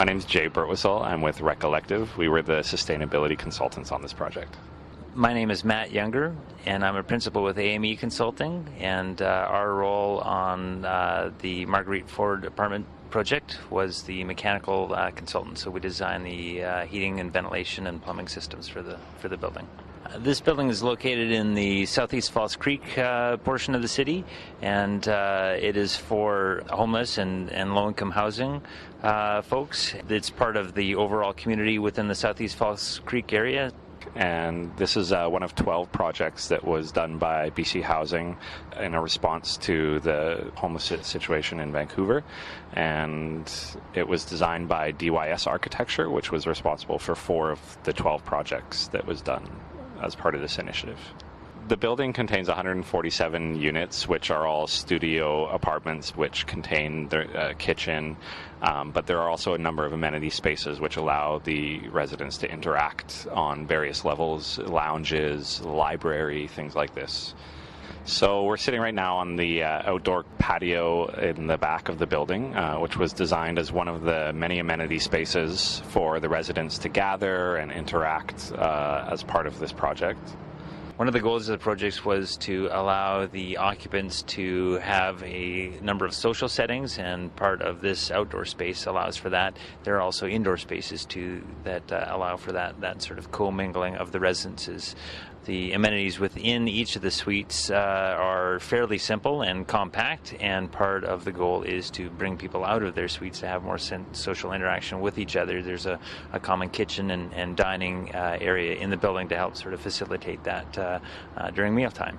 My name is Jay Burtwistle. I'm with Recollective. We were the sustainability consultants on this project. My name is Matt Younger, and I'm a principal with AME Consulting. And uh, our role on uh, the Marguerite Ford apartment project was the mechanical uh, consultant. So we designed the uh, heating and ventilation and plumbing systems for the for the building. Uh, this building is located in the southeast False Creek uh, portion of the city, and it is for homeless and, and low income housing folks. It's part of the overall community within the southeast False Creek area and this is uh, one of 12 projects that was done by BC Housing in a response to the homeless situation in Vancouver. And it was designed by DYS Architecture, which was responsible for four of the 12 projects that was done as part of this initiative. The building contains 147 units, which are all studio apartments, which contain their uh, kitchen, um, but there are also a number of amenity spaces which allow the residents to interact on various levels lounges, library, things like this. So we're sitting right now on the uh, outdoor patio in the back of the building, uh, which was designed as one of the many amenity spaces for the residents to gather and interact uh, as part of this project. One of the goals of the project was to allow the occupants to have a number of social settings, and part of this outdoor space allows for that. There are also indoor spaces too that uh, allow for that that sort of commingling of the residences. The amenities within each of the suites uh, are fairly simple and compact, and part of the goal is to bring people out of their suites to have more social interaction with each other. There's a, a common kitchen and, and dining uh, area in the building to help sort of facilitate that uh during mealtime.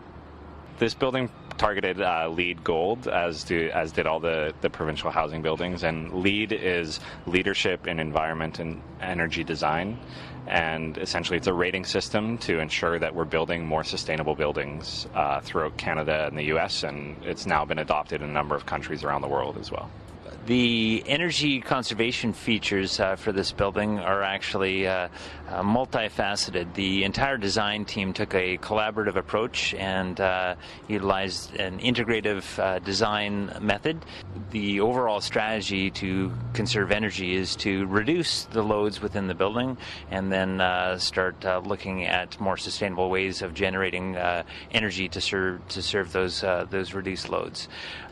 This building targeted uh, LEED Gold, as do as did all the the provincial housing buildings. And LEED is leadership in environment and energy design, and essentially it's a rating system to ensure that we're building more sustainable buildings uh, throughout Canada and the U.S. And it's now been adopted in a number of countries around the world as well. The energy conservation features uh, for this building are actually uh, uh, multifaceted. The entire design team took a collaborative approach and uh, utilized an integrative uh, design method. The overall strategy to conserve energy is to reduce the loads within the building and then uh, start looking at more sustainable ways of generating energy to serve to serve those those reduced loads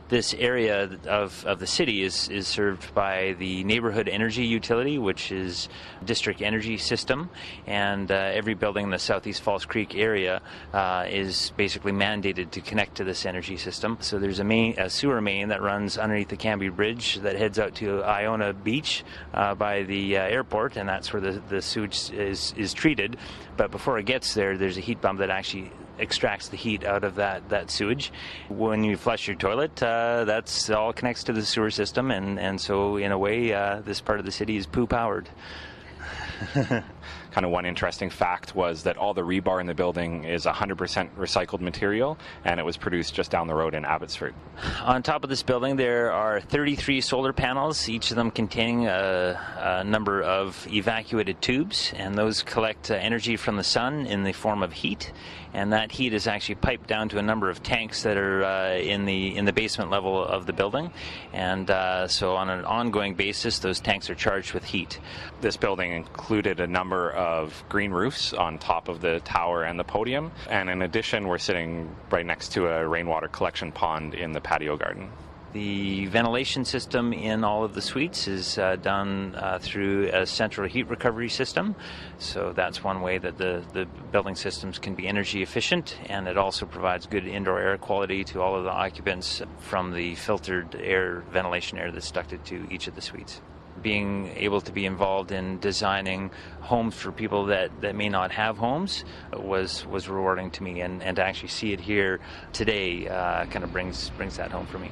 this area of, of the city is, is served by the neighborhood energy utility, which is district energy system, and uh, every building in the southeast False Creek area uh, is basically mandated to connect to this energy system. So there's a main a sewer main that runs underneath the Cambie Bridge that heads out to Iona Beach uh, by the uh, airport, and that's where the, the sewage is, is treated. But before it gets there, there's a heat pump that actually extracts the heat out of that, that sewage. When you flush your toilet, uh, that's all connects to the sewer system, and, and so in a way, uh, this part of the city is poo powered. kind of one interesting fact was that all the rebar in the building is 100% recycled material, and it was produced just down the road in Abbotsford. On top of this building, there are 33 solar panels, each of them containing a, a number of evacuated tubes, and those collect uh, energy from the sun in the form of heat. And that heat is actually piped down to a number of tanks that are uh, in the in the basement level of the building, and uh, so on an ongoing basis, those tanks are charged with heat. This building included a number of green roofs on top of the tower and the podium. And in addition, we're sitting right next to a rainwater collection pond in the patio garden. The ventilation system in all of the suites is uh, done uh, through a central heat recovery system. So that's one way that the, the building systems can be energy efficient, and it also provides good indoor air quality to all of the occupants from the filtered air, ventilation air that's ducted to each of the suites being able to be involved in designing homes for people that, that may not have homes was was rewarding to me and, and to actually see it here today uh, kind of brings brings that home for me.